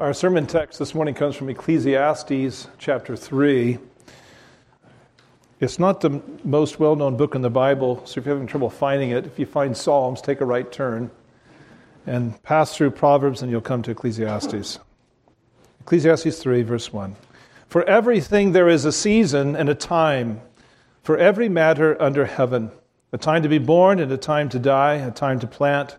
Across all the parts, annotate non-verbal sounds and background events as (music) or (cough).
Our sermon text this morning comes from Ecclesiastes chapter 3. It's not the most well known book in the Bible, so if you're having trouble finding it, if you find Psalms, take a right turn and pass through Proverbs and you'll come to Ecclesiastes. Ecclesiastes 3, verse 1. For everything there is a season and a time, for every matter under heaven a time to be born and a time to die, a time to plant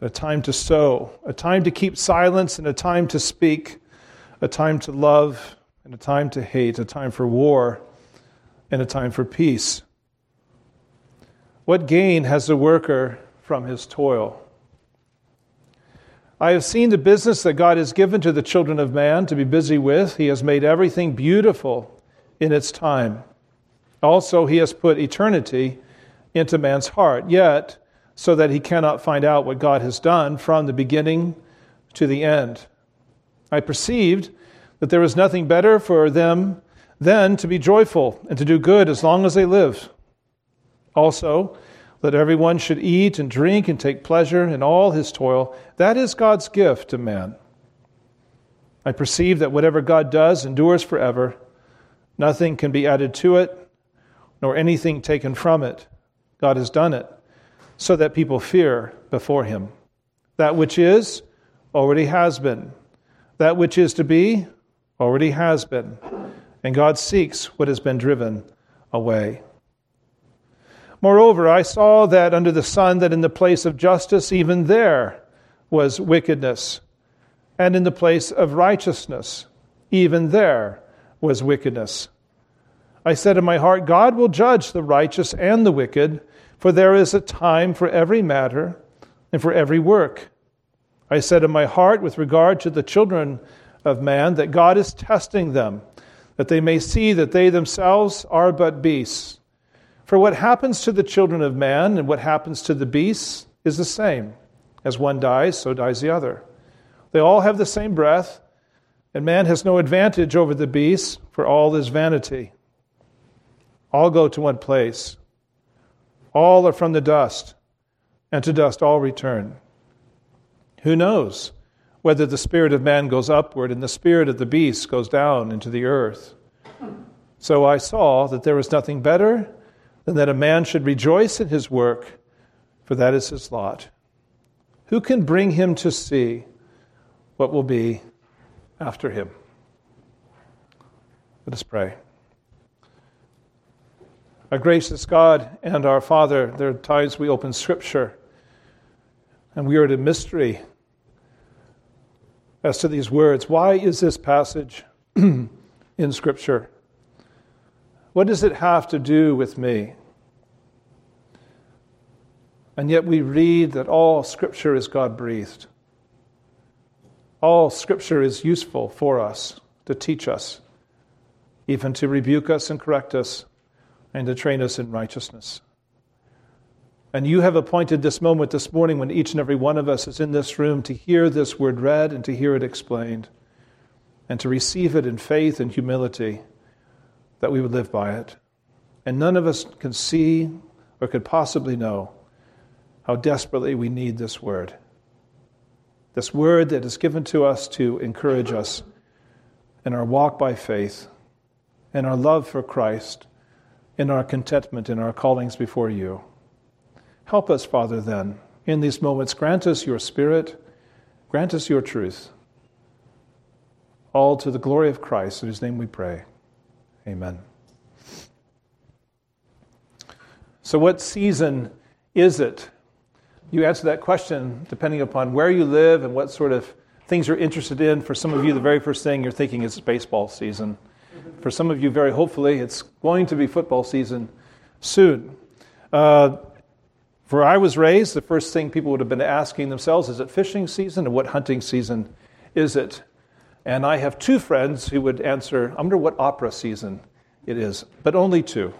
a time to sow, a time to keep silence and a time to speak, a time to love and a time to hate, a time for war and a time for peace. What gain has the worker from his toil? I have seen the business that God has given to the children of man to be busy with. He has made everything beautiful in its time. Also, He has put eternity into man's heart. Yet, so that he cannot find out what God has done from the beginning to the end. I perceived that there was nothing better for them than to be joyful and to do good as long as they live. Also, that everyone should eat and drink and take pleasure in all his toil. That is God's gift to man. I perceive that whatever God does endures forever. Nothing can be added to it, nor anything taken from it. God has done it so that people fear before him. That which is already has been. That which is to be already has been. And God seeks what has been driven away. Moreover, I saw that under the sun, that in the place of justice, even there was wickedness. And in the place of righteousness, even there was wickedness. I said in my heart, God will judge the righteous and the wicked for there is a time for every matter and for every work. I said in my heart, with regard to the children of man, that God is testing them, that they may see that they themselves are but beasts. For what happens to the children of man and what happens to the beasts is the same. As one dies, so dies the other. They all have the same breath, and man has no advantage over the beasts, for all is vanity. All go to one place. All are from the dust, and to dust all return. Who knows whether the spirit of man goes upward and the spirit of the beast goes down into the earth? So I saw that there was nothing better than that a man should rejoice in his work, for that is his lot. Who can bring him to see what will be after him? Let us pray. Our gracious God and our Father, there are times we open Scripture and we are at a mystery as to these words. Why is this passage (clears throat) in Scripture? What does it have to do with me? And yet we read that all Scripture is God breathed. All Scripture is useful for us to teach us, even to rebuke us and correct us and to train us in righteousness. And you have appointed this moment this morning when each and every one of us is in this room to hear this word read and to hear it explained and to receive it in faith and humility that we would live by it. And none of us can see or could possibly know how desperately we need this word. This word that is given to us to encourage us in our walk by faith, in our love for Christ, in our contentment in our callings before you. Help us, Father, then, in these moments. Grant us your Spirit, grant us your truth. All to the glory of Christ, in whose name we pray. Amen. So, what season is it? You answer that question depending upon where you live and what sort of things you're interested in. For some of you, the very first thing you're thinking is baseball season. For some of you, very hopefully, it's going to be football season soon. Uh, where I was raised, the first thing people would have been asking themselves is it fishing season and what hunting season is it? And I have two friends who would answer, I wonder what opera season it is, but only two.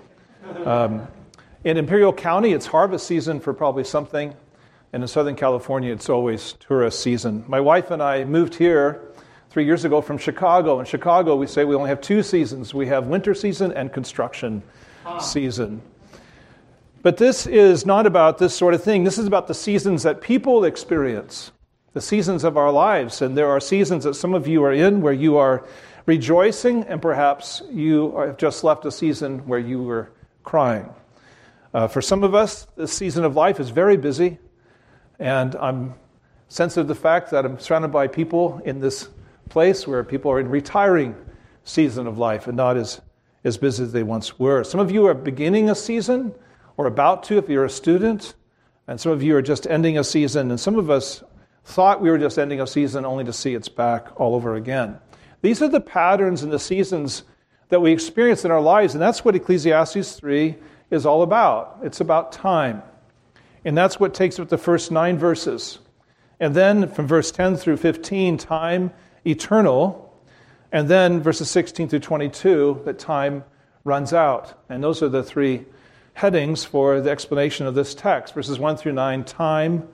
Um, in Imperial County, it's harvest season for probably something. And in Southern California, it's always tourist season. My wife and I moved here three years ago from Chicago. In Chicago, we say we only have two seasons we have winter season and construction season. But this is not about this sort of thing. This is about the seasons that people experience, the seasons of our lives. And there are seasons that some of you are in where you are rejoicing, and perhaps you have just left a season where you were crying. Uh, for some of us, this season of life is very busy, and I'm sensitive to the fact that I'm surrounded by people in this place where people are in retiring season of life and not as, as busy as they once were. Some of you are beginning a season or about to if you're a student, and some of you are just ending a season, and some of us thought we were just ending a season only to see it's back all over again. These are the patterns and the seasons that we experience in our lives, and that's what Ecclesiastes 3 is all about. It's about time. And that's what takes up the first nine verses. And then from verse 10 through 15, time eternal. And then verses 16 through 22, that time runs out. And those are the three headings for the explanation of this text. Verses 1 through 9, time,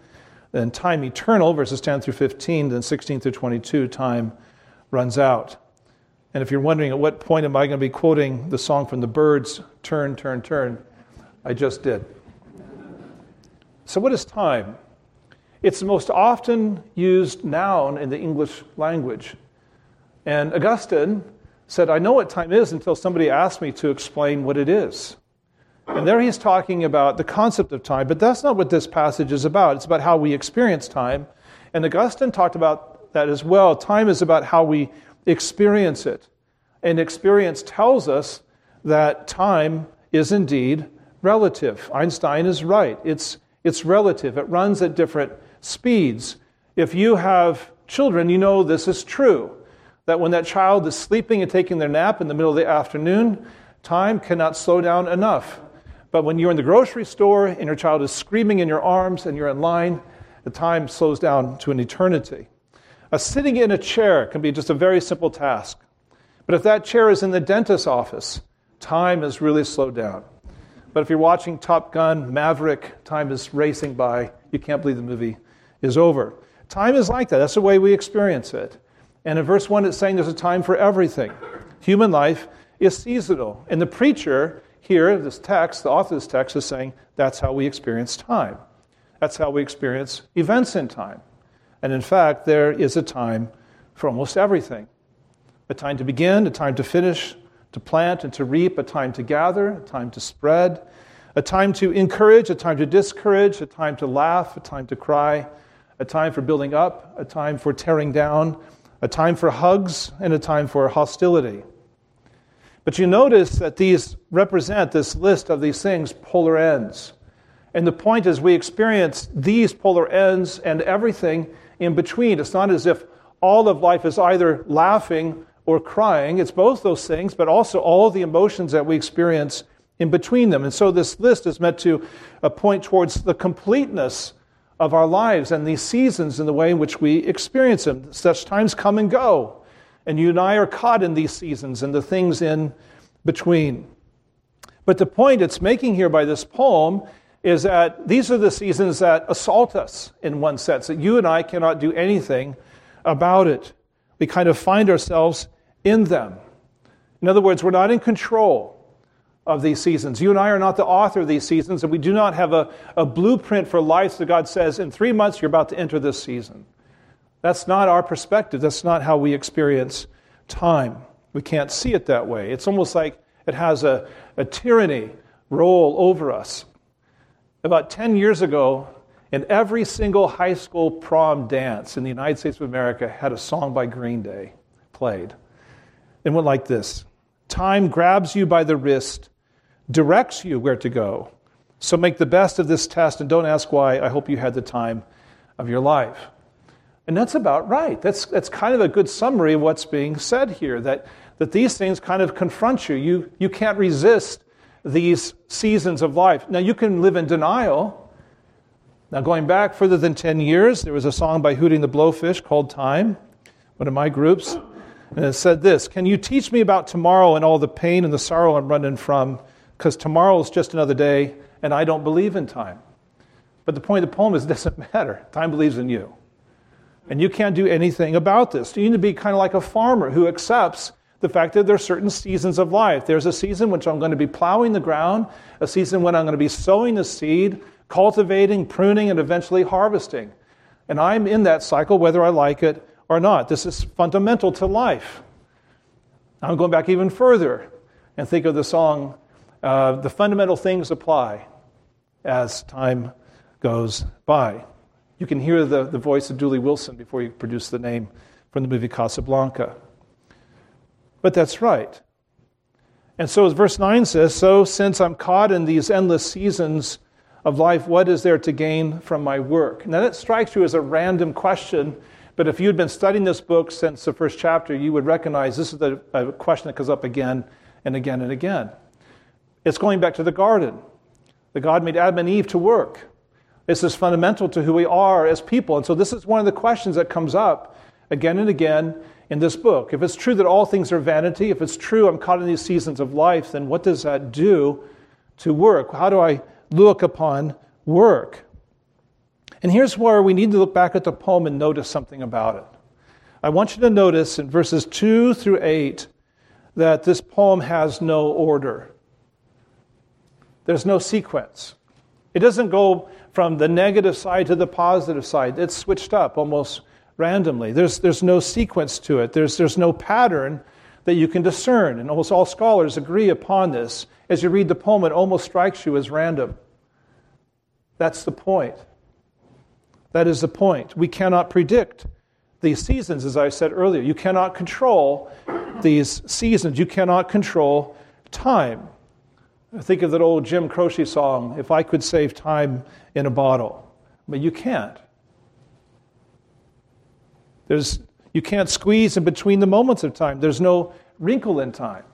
then time eternal, verses 10 through 15, then 16 through 22, time runs out. And if you're wondering at what point am I going to be quoting the song from the Byrds, Turn, Turn, Turn, I just did. So, what is time? It's the most often used noun in the English language. And Augustine said, I know what time is until somebody asks me to explain what it is. And there he's talking about the concept of time, but that's not what this passage is about. It's about how we experience time. And Augustine talked about that as well. Time is about how we experience it. And experience tells us that time is indeed relative. Einstein is right. It's, it's relative, it runs at different speeds. If you have children, you know this is true. That when that child is sleeping and taking their nap in the middle of the afternoon, time cannot slow down enough. But when you're in the grocery store and your child is screaming in your arms and you're in line, the time slows down to an eternity. A sitting in a chair can be just a very simple task. But if that chair is in the dentist's office, time is really slowed down. But if you're watching Top Gun, Maverick, time is racing by. You can't believe the movie is over. Time is like that. That's the way we experience it. And in verse 1, it's saying there's a time for everything. Human life is seasonal. And the preacher here, this text, the author of this text, is saying that's how we experience time. That's how we experience events in time. And in fact, there is a time for almost everything a time to begin, a time to finish, to plant and to reap, a time to gather, a time to spread, a time to encourage, a time to discourage, a time to laugh, a time to cry, a time for building up, a time for tearing down, a time for hugs, and a time for hostility. But you notice that these represent this list of these things polar ends. And the point is, we experience these polar ends and everything in between. It's not as if all of life is either laughing or crying. It's both those things, but also all the emotions that we experience in between them. And so this list is meant to uh, point towards the completeness of our lives and these seasons and the way in which we experience them. Such times come and go. And you and I are caught in these seasons and the things in between. But the point it's making here by this poem is that these are the seasons that assault us in one sense, that you and I cannot do anything about it. We kind of find ourselves in them. In other words, we're not in control of these seasons. You and I are not the author of these seasons, and we do not have a, a blueprint for life that God says, in three months you're about to enter this season. That's not our perspective. That's not how we experience time. We can't see it that way. It's almost like it has a, a tyranny roll over us. About 10 years ago, in every single high school prom dance in the United States of America had a song by Green Day played. It went like this Time grabs you by the wrist directs you where to go. So make the best of this test and don't ask why. I hope you had the time of your life. And that's about right. That's, that's kind of a good summary of what's being said here that, that these things kind of confront you. you. You can't resist these seasons of life. Now, you can live in denial. Now, going back further than 10 years, there was a song by Hootie and the Blowfish called Time. one of my groups, and it said this Can you teach me about tomorrow and all the pain and the sorrow I'm running from? Because tomorrow is just another day, and I don't believe in time. But the point of the poem is it doesn't (laughs) matter. Time believes in you. And you can't do anything about this. You need to be kind of like a farmer who accepts the fact that there are certain seasons of life. There's a season which I'm going to be plowing the ground, a season when I'm going to be sowing the seed, cultivating, pruning, and eventually harvesting. And I'm in that cycle whether I like it or not. This is fundamental to life. I'm going back even further and think of the song, uh, The Fundamental Things Apply as Time Goes By. You can hear the, the voice of Dooley Wilson before you produce the name from the movie Casablanca. But that's right. And so, as verse 9 says, so since I'm caught in these endless seasons of life, what is there to gain from my work? Now, that strikes you as a random question, but if you'd been studying this book since the first chapter, you would recognize this is a, a question that comes up again and again and again. It's going back to the garden. that God made Adam and Eve to work. This is fundamental to who we are as people. And so, this is one of the questions that comes up again and again in this book. If it's true that all things are vanity, if it's true I'm caught in these seasons of life, then what does that do to work? How do I look upon work? And here's where we need to look back at the poem and notice something about it. I want you to notice in verses 2 through 8 that this poem has no order. There's no sequence. It doesn't go from the negative side to the positive side. It's switched up almost randomly. There's, there's no sequence to it, there's, there's no pattern that you can discern. And almost all scholars agree upon this. As you read the poem, it almost strikes you as random. That's the point. That is the point. We cannot predict these seasons, as I said earlier. You cannot control these seasons, you cannot control time. Think of that old Jim Croce song, If I Could Save Time in a Bottle. But you can't. There's, you can't squeeze in between the moments of time. There's no wrinkle in time.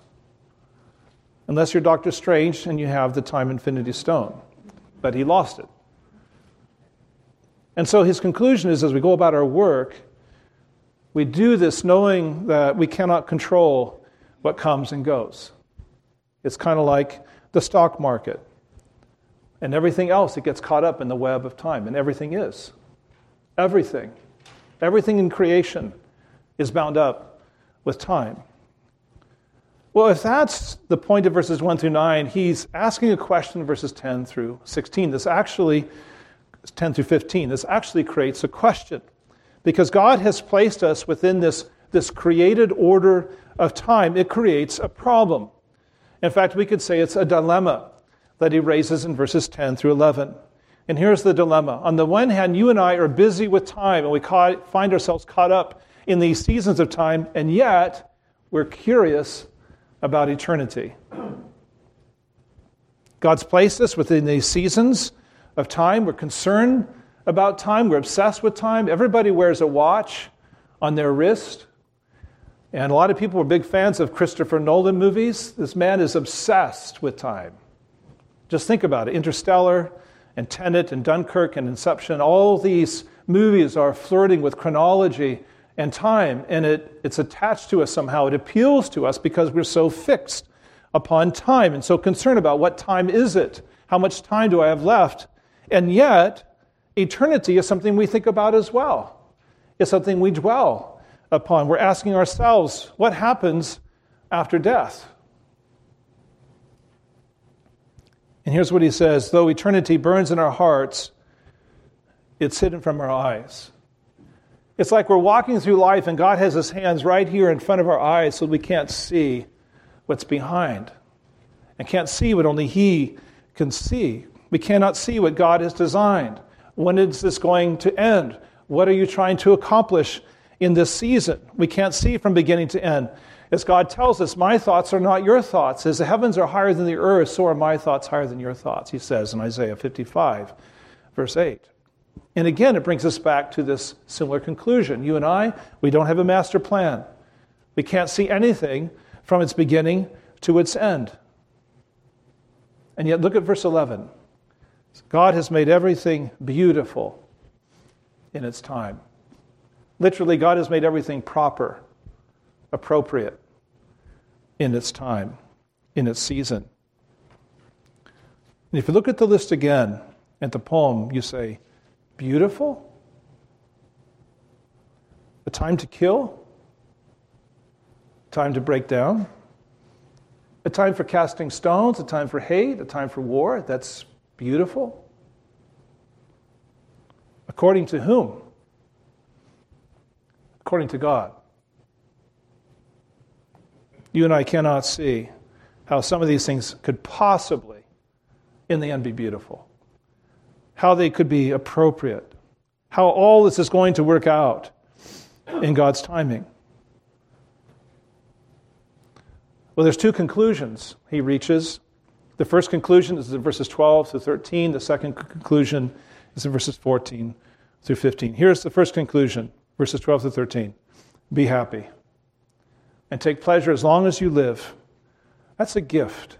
Unless you're Doctor Strange and you have the time infinity stone. But he lost it. And so his conclusion is as we go about our work, we do this knowing that we cannot control what comes and goes. It's kind of like the stock market and everything else that gets caught up in the web of time, and everything is. Everything. Everything in creation is bound up with time. Well, if that's the point of verses 1 through 9, he's asking a question in verses 10 through 16. This actually, 10 through 15, this actually creates a question. Because God has placed us within this, this created order of time, it creates a problem. In fact, we could say it's a dilemma that he raises in verses 10 through 11. And here's the dilemma. On the one hand, you and I are busy with time and we find ourselves caught up in these seasons of time, and yet we're curious about eternity. God's placed us within these seasons of time. We're concerned about time. We're obsessed with time. Everybody wears a watch on their wrist. And a lot of people were big fans of Christopher Nolan movies. This man is obsessed with time. Just think about it Interstellar, and Tenet and Dunkirk and Inception, all these movies are flirting with chronology and time, and it, it's attached to us somehow. It appeals to us because we're so fixed upon time and so concerned about what time is it? How much time do I have left? And yet, eternity is something we think about as well. It's something we dwell upon. We're asking ourselves, what happens after death? And here's what he says though eternity burns in our hearts, it's hidden from our eyes. It's like we're walking through life and God has his hands right here in front of our eyes so we can't see what's behind and can't see what only he can see. We cannot see what God has designed. When is this going to end? What are you trying to accomplish in this season? We can't see from beginning to end. As God tells us, my thoughts are not your thoughts. As the heavens are higher than the earth, so are my thoughts higher than your thoughts, he says in Isaiah 55, verse 8. And again, it brings us back to this similar conclusion. You and I, we don't have a master plan. We can't see anything from its beginning to its end. And yet, look at verse 11. God has made everything beautiful in its time. Literally, God has made everything proper, appropriate in its time, in its season. And if you look at the list again, at the poem, you say, beautiful? A time to kill? Time to break down? A time for casting stones? A time for hate? A time for war? That's beautiful? According to whom? According to God. You and I cannot see how some of these things could possibly, in the end, be beautiful. How they could be appropriate. How all this is going to work out in God's timing. Well, there's two conclusions he reaches. The first conclusion is in verses 12 to 13. The second conclusion is in verses 14 through 15. Here's the first conclusion, verses 12 to 13. Be happy and take pleasure as long as you live. That's a gift.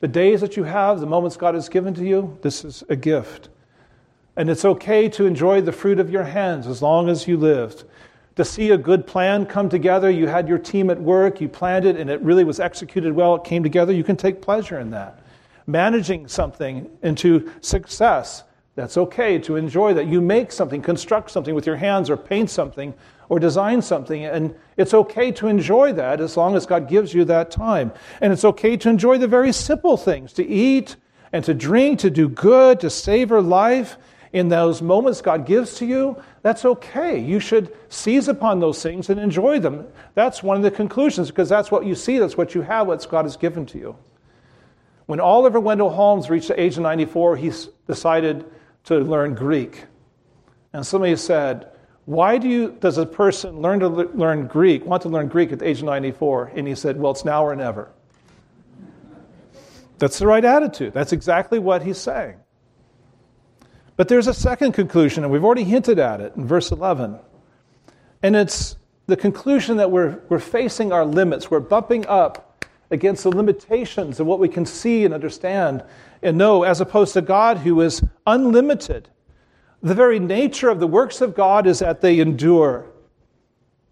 The days that you have, the moments God has given to you, this is a gift. And it's okay to enjoy the fruit of your hands as long as you lived. To see a good plan come together, you had your team at work, you planned it, and it really was executed well, it came together, you can take pleasure in that. Managing something into success, that's okay to enjoy that. You make something, construct something with your hands, or paint something, or design something, and it's okay to enjoy that as long as God gives you that time. And it's okay to enjoy the very simple things to eat and to drink, to do good, to savor life in those moments God gives to you, that's okay. You should seize upon those things and enjoy them. That's one of the conclusions because that's what you see, that's what you have, what God has given to you. When Oliver Wendell Holmes reached the age of 94, he decided to learn Greek. And somebody said, Why do you, does a person learn to learn Greek, want to learn Greek at the age of 94? And he said, Well, it's now or never. That's the right attitude. That's exactly what he's saying. But there's a second conclusion, and we've already hinted at it in verse 11. And it's the conclusion that we're, we're facing our limits. We're bumping up against the limitations of what we can see and understand and know, as opposed to God who is unlimited. The very nature of the works of God is that they endure.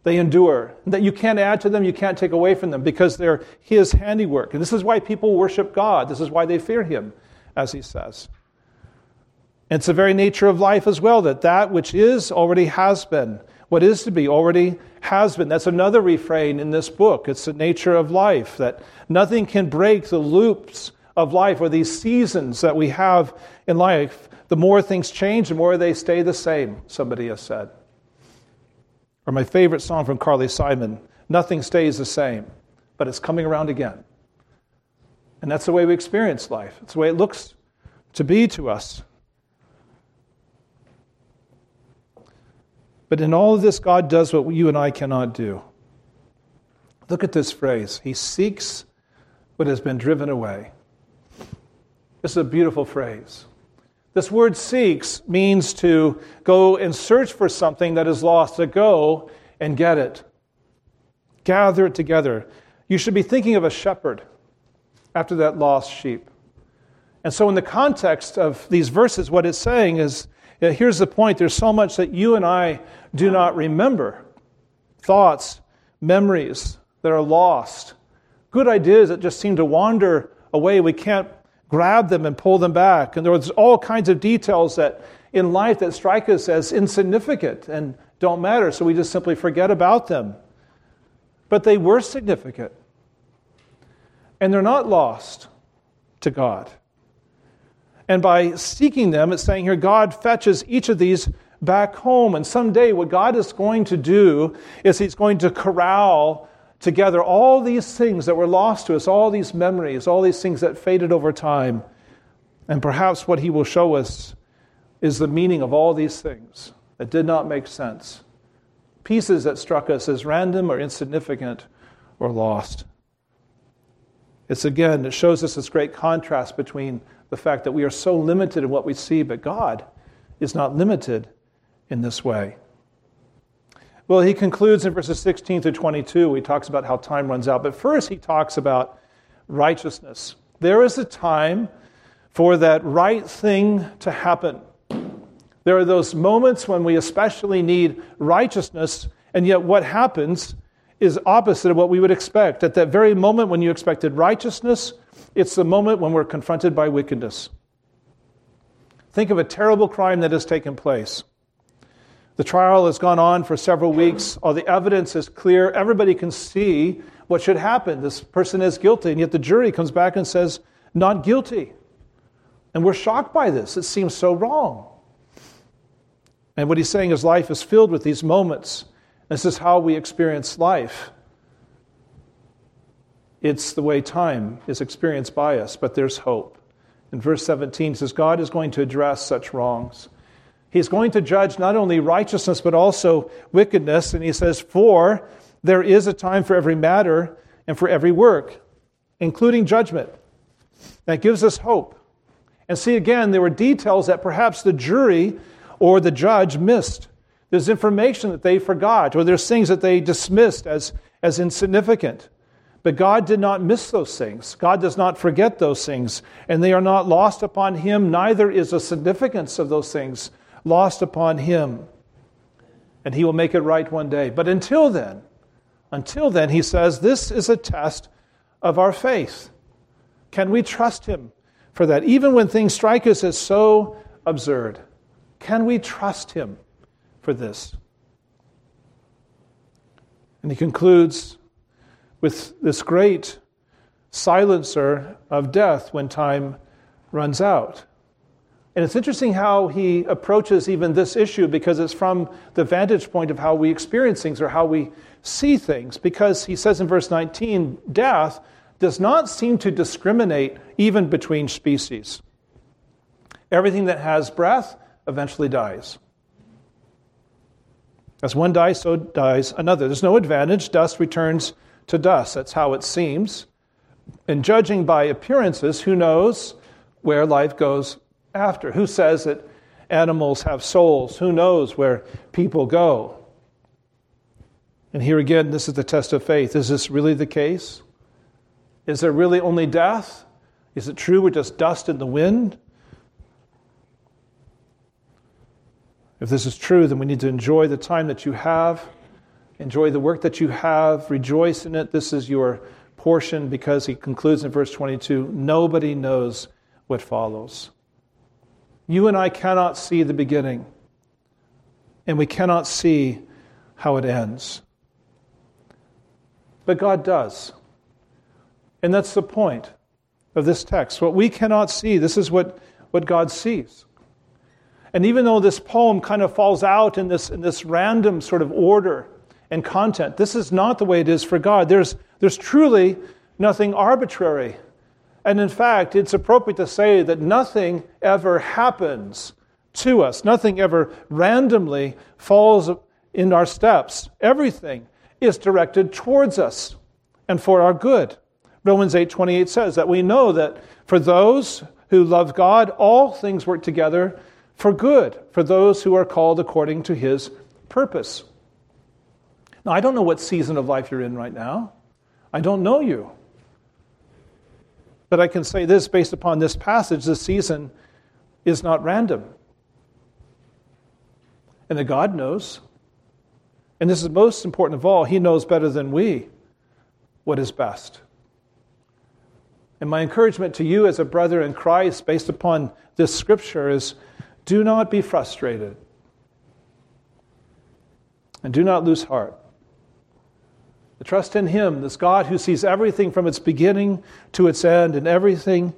They endure. That you can't add to them, you can't take away from them because they're His handiwork. And this is why people worship God. This is why they fear Him, as He says. And it's the very nature of life as well that that which is already has been. What is to be already has been. That's another refrain in this book. It's the nature of life that nothing can break the loops of life or these seasons that we have in life. The more things change, the more they stay the same, somebody has said. Or my favorite song from Carly Simon Nothing stays the same, but it's coming around again. And that's the way we experience life. It's the way it looks to be to us. But in all of this, God does what you and I cannot do. Look at this phrase He seeks what has been driven away. This is a beautiful phrase. This word seeks means to go and search for something that is lost, to go and get it, gather it together. You should be thinking of a shepherd after that lost sheep. And so, in the context of these verses, what it's saying is here's the point there's so much that you and I do not remember thoughts, memories that are lost, good ideas that just seem to wander away. We can't grab them and pull them back. And there's all kinds of details that in life that strike us as insignificant and don't matter, so we just simply forget about them. But they were significant. And they're not lost to God. And by seeking them, it's saying here, God fetches each of these back home. And someday, what God is going to do is He's going to corral together all these things that were lost to us, all these memories, all these things that faded over time. And perhaps what He will show us is the meaning of all these things that did not make sense, pieces that struck us as random or insignificant or lost. It's again, it shows us this great contrast between the fact that we are so limited in what we see, but God is not limited in this way. Well, he concludes in verses 16 through 22. He talks about how time runs out. But first, he talks about righteousness. There is a time for that right thing to happen. There are those moments when we especially need righteousness, and yet what happens is opposite of what we would expect. At that very moment when you expected righteousness, it's the moment when we're confronted by wickedness. Think of a terrible crime that has taken place. The trial has gone on for several weeks. All the evidence is clear. Everybody can see what should happen. This person is guilty, and yet the jury comes back and says, not guilty. And we're shocked by this. It seems so wrong. And what he's saying is life is filled with these moments. This is how we experience life. It's the way time is experienced by us, but there's hope. In verse 17, says, God is going to address such wrongs. He's going to judge not only righteousness, but also wickedness. And he says, For there is a time for every matter and for every work, including judgment. That gives us hope. And see, again, there were details that perhaps the jury or the judge missed. There's information that they forgot, or there's things that they dismissed as, as insignificant. But God did not miss those things. God does not forget those things, and they are not lost upon Him. Neither is the significance of those things lost upon Him. And He will make it right one day. But until then, until then, He says, this is a test of our faith. Can we trust Him for that? Even when things strike us as so absurd, can we trust Him for this? And he concludes with this great silencer of death when time runs out. And it's interesting how he approaches even this issue because it's from the vantage point of how we experience things or how we see things. Because he says in verse 19, death does not seem to discriminate even between species. Everything that has breath eventually dies. As one dies, so dies another. There's no advantage. Dust returns to dust. That's how it seems. And judging by appearances, who knows where life goes after? Who says that animals have souls? Who knows where people go? And here again, this is the test of faith. Is this really the case? Is there really only death? Is it true we're just dust in the wind? If this is true, then we need to enjoy the time that you have, enjoy the work that you have, rejoice in it. This is your portion because he concludes in verse 22 nobody knows what follows. You and I cannot see the beginning, and we cannot see how it ends. But God does. And that's the point of this text. What we cannot see, this is what, what God sees. And even though this poem kind of falls out in this, in this random sort of order and content, this is not the way it is for God. There's, there's truly nothing arbitrary. And in fact, it's appropriate to say that nothing ever happens to us, nothing ever randomly falls in our steps. Everything is directed towards us and for our good. Romans 8:28 says that we know that for those who love God, all things work together for good, for those who are called according to his purpose. Now, I don't know what season of life you're in right now. I don't know you. But I can say this based upon this passage this season is not random. And that God knows. And this is most important of all, He knows better than we what is best. And my encouragement to you as a brother in Christ, based upon this scripture, is do not be frustrated. And do not lose heart. The trust in Him, this God who sees everything from its beginning to its end and everything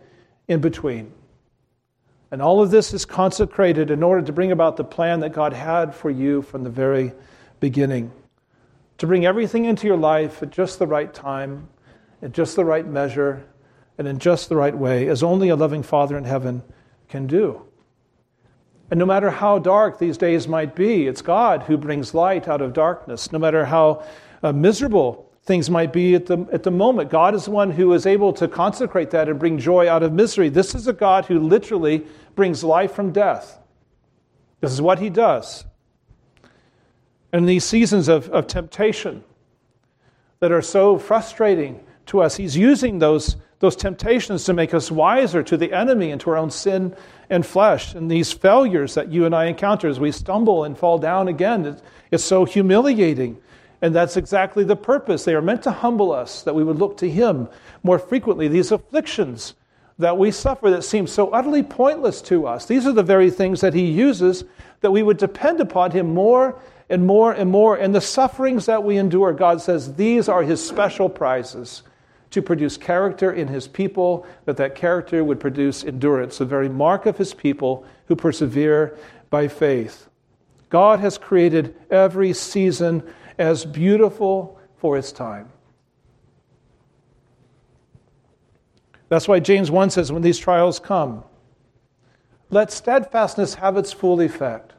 in between. And all of this is consecrated in order to bring about the plan that God had for you from the very beginning. To bring everything into your life at just the right time, at just the right measure, and in just the right way, as only a loving Father in heaven can do. And no matter how dark these days might be, it's God who brings light out of darkness. No matter how uh, miserable things might be at the, at the moment, God is one who is able to consecrate that and bring joy out of misery. This is a God who literally brings life from death. This is what he does. And these seasons of, of temptation that are so frustrating to us. He's using those, those temptations to make us wiser to the enemy and to our own sin and flesh. And these failures that you and I encounter as we stumble and fall down again, it's so humiliating. And that's exactly the purpose. They are meant to humble us, that we would look to Him more frequently. These afflictions that we suffer that seem so utterly pointless to us, these are the very things that He uses that we would depend upon Him more and more and more. And the sufferings that we endure, God says, these are His special prizes to produce character in His people, that that character would produce endurance, the very mark of His people who persevere by faith. God has created every season as beautiful for its time. That's why James 1 says, when these trials come, let steadfastness have its full effect.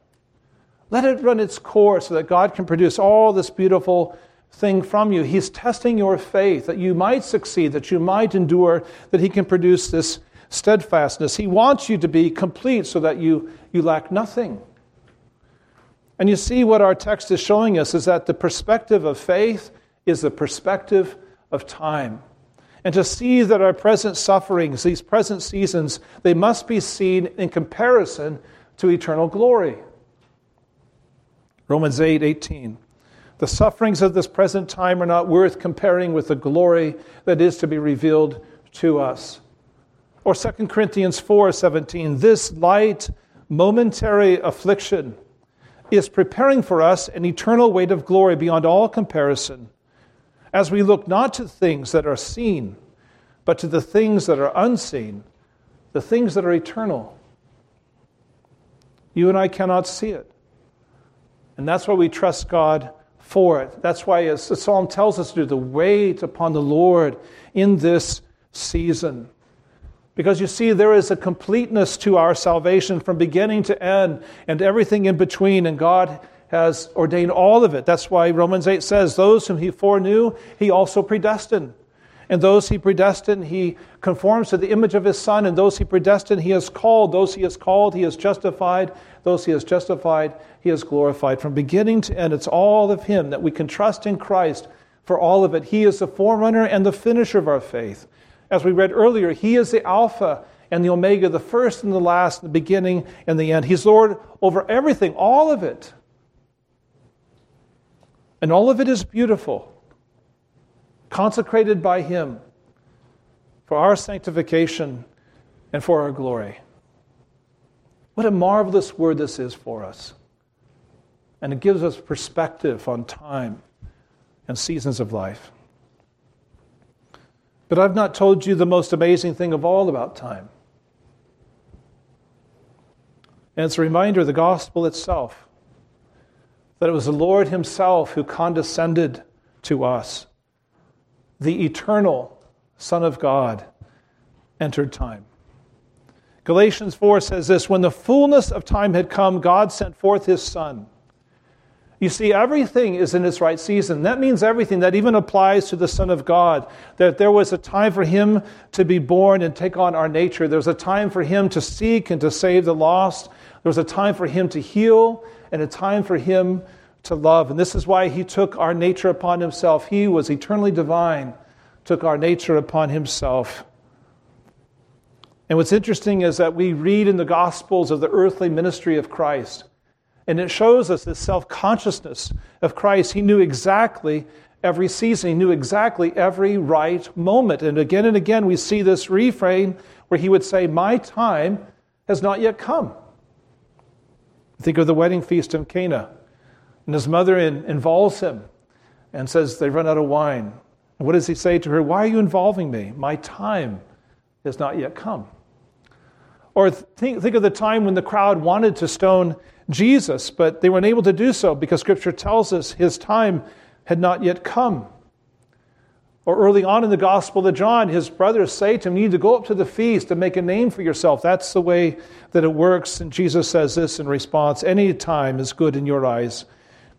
Let it run its course so that God can produce all this beautiful thing from you. He's testing your faith that you might succeed, that you might endure, that He can produce this steadfastness. He wants you to be complete so that you, you lack nothing. And you see what our text is showing us is that the perspective of faith is the perspective of time. And to see that our present sufferings, these present seasons, they must be seen in comparison to eternal glory. Romans 8 18. The sufferings of this present time are not worth comparing with the glory that is to be revealed to us. Or 2 Corinthians 4 17. This light, momentary affliction is preparing for us an eternal weight of glory beyond all comparison, as we look not to things that are seen, but to the things that are unseen, the things that are eternal. You and I cannot see it. And that's why we trust God for it. That's why, as the psalm tells us to do, the wait upon the Lord in this season. Because you see, there is a completeness to our salvation from beginning to end and everything in between, and God has ordained all of it. That's why Romans 8 says, Those whom he foreknew, he also predestined. And those he predestined, he conforms to the image of his Son. And those he predestined, he has called. Those he has called, he has justified. Those he has justified, he has glorified. From beginning to end, it's all of him that we can trust in Christ for all of it. He is the forerunner and the finisher of our faith. As we read earlier, He is the Alpha and the Omega, the first and the last, the beginning and the end. He's Lord over everything, all of it. And all of it is beautiful, consecrated by Him for our sanctification and for our glory. What a marvelous word this is for us. And it gives us perspective on time and seasons of life. But I've not told you the most amazing thing of all about time. And it's a reminder of the gospel itself that it was the Lord Himself who condescended to us. The eternal Son of God entered time. Galatians 4 says this When the fullness of time had come, God sent forth His Son you see, everything is in its right season. That means everything. That even applies to the Son of God. That there was a time for him to be born and take on our nature. There was a time for him to seek and to save the lost. There was a time for him to heal and a time for him to love. And this is why he took our nature upon himself. He was eternally divine, took our nature upon himself. And what's interesting is that we read in the Gospels of the earthly ministry of Christ. And it shows us this self consciousness of Christ. He knew exactly every season, he knew exactly every right moment. And again and again, we see this refrain where he would say, My time has not yet come. Think of the wedding feast in Cana. And his mother in, involves him and says, They've run out of wine. And what does he say to her? Why are you involving me? My time has not yet come. Or think, think of the time when the crowd wanted to stone Jesus, but they were unable to do so because Scripture tells us his time had not yet come. Or early on in the Gospel of John, his brothers say to him, You need to go up to the feast and make a name for yourself. That's the way that it works. And Jesus says this in response Any time is good in your eyes,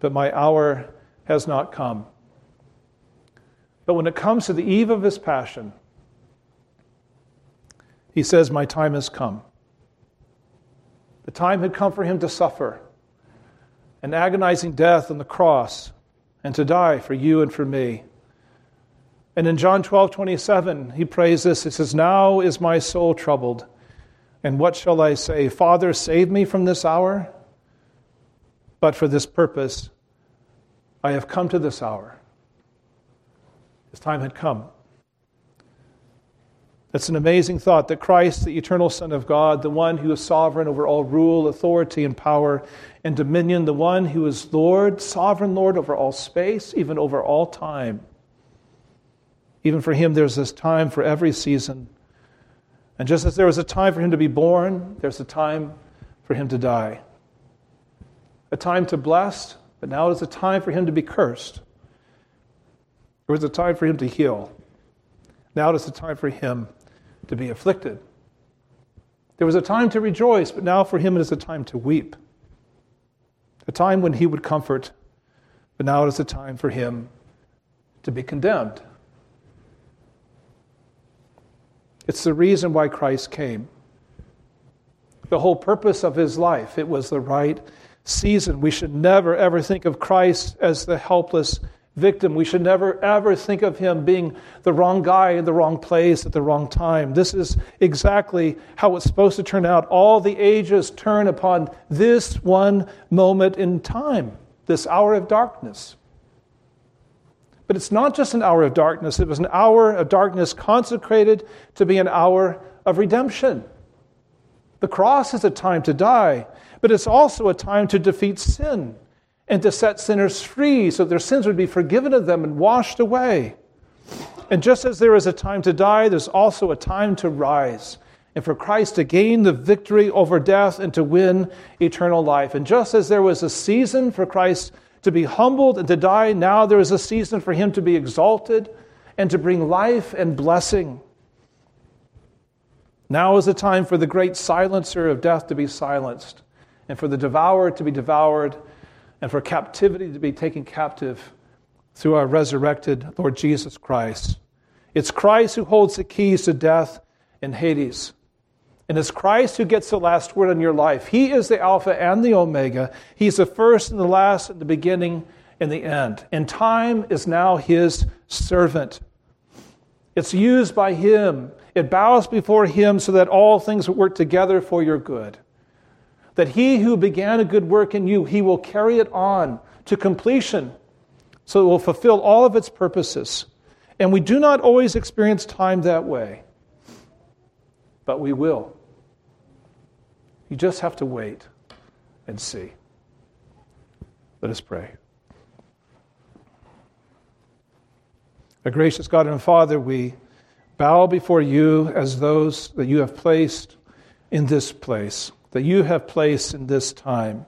but my hour has not come. But when it comes to the eve of his passion, he says, My time has come. The time had come for him to suffer an agonizing death on the cross and to die for you and for me. And in John 12, 27, he prays this. He says, Now is my soul troubled. And what shall I say? Father, save me from this hour? But for this purpose, I have come to this hour. His time had come. It's an amazing thought that Christ, the eternal Son of God, the one who is sovereign over all rule, authority, and power and dominion, the one who is Lord, sovereign Lord over all space, even over all time. Even for him, there's this time for every season. And just as there was a time for him to be born, there's a time for him to die. A time to bless, but now is a time for him to be cursed. There was a time for him to heal. Now it is a time for him to be afflicted. There was a time to rejoice, but now for him it is a time to weep. A time when he would comfort, but now it is a time for him to be condemned. It's the reason why Christ came. The whole purpose of his life, it was the right season. We should never, ever think of Christ as the helpless victim. We should never, ever think of him being the wrong guy in the wrong place at the wrong time. This is exactly how it's supposed to turn out. All the ages turn upon this one moment in time, this hour of darkness. But it's not just an hour of darkness, it was an hour of darkness consecrated to be an hour of redemption. The cross is a time to die, but it's also a time to defeat sin and to set sinners free so their sins would be forgiven of them and washed away. And just as there is a time to die, there's also a time to rise and for Christ to gain the victory over death and to win eternal life. And just as there was a season for Christ to be humbled and to die, now there is a season for him to be exalted and to bring life and blessing. Now is the time for the great silencer of death to be silenced, and for the devourer to be devoured, and for captivity to be taken captive through our resurrected Lord Jesus Christ. It's Christ who holds the keys to death and Hades. And it's Christ who gets the last word on your life. He is the Alpha and the Omega. He's the first and the last, and the beginning and the end. And time is now His servant. It's used by Him. It bows before Him so that all things work together for your good that he who began a good work in you, he will carry it on to completion so it will fulfill all of its purposes. And we do not always experience time that way, but we will. You just have to wait and see. Let us pray. A gracious God and Father, we bow before you as those that you have placed in this place that you have placed in this time,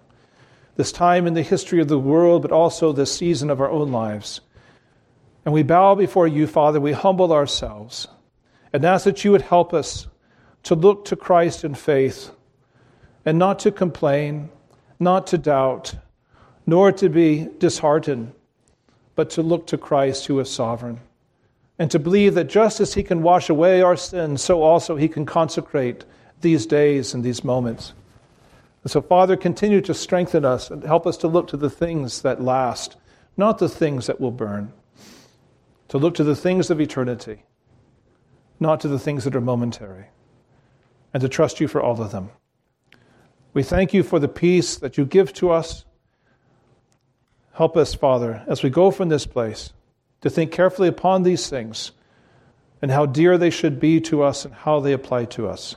this time in the history of the world, but also this season of our own lives. And we bow before you, Father. We humble ourselves and ask that you would help us to look to Christ in faith and not to complain, not to doubt, nor to be disheartened, but to look to Christ who is sovereign and to believe that just as he can wash away our sins, so also he can consecrate these days and these moments. And so, Father, continue to strengthen us and help us to look to the things that last, not the things that will burn. To look to the things of eternity, not to the things that are momentary. And to trust you for all of them. We thank you for the peace that you give to us. Help us, Father, as we go from this place, to think carefully upon these things and how dear they should be to us and how they apply to us.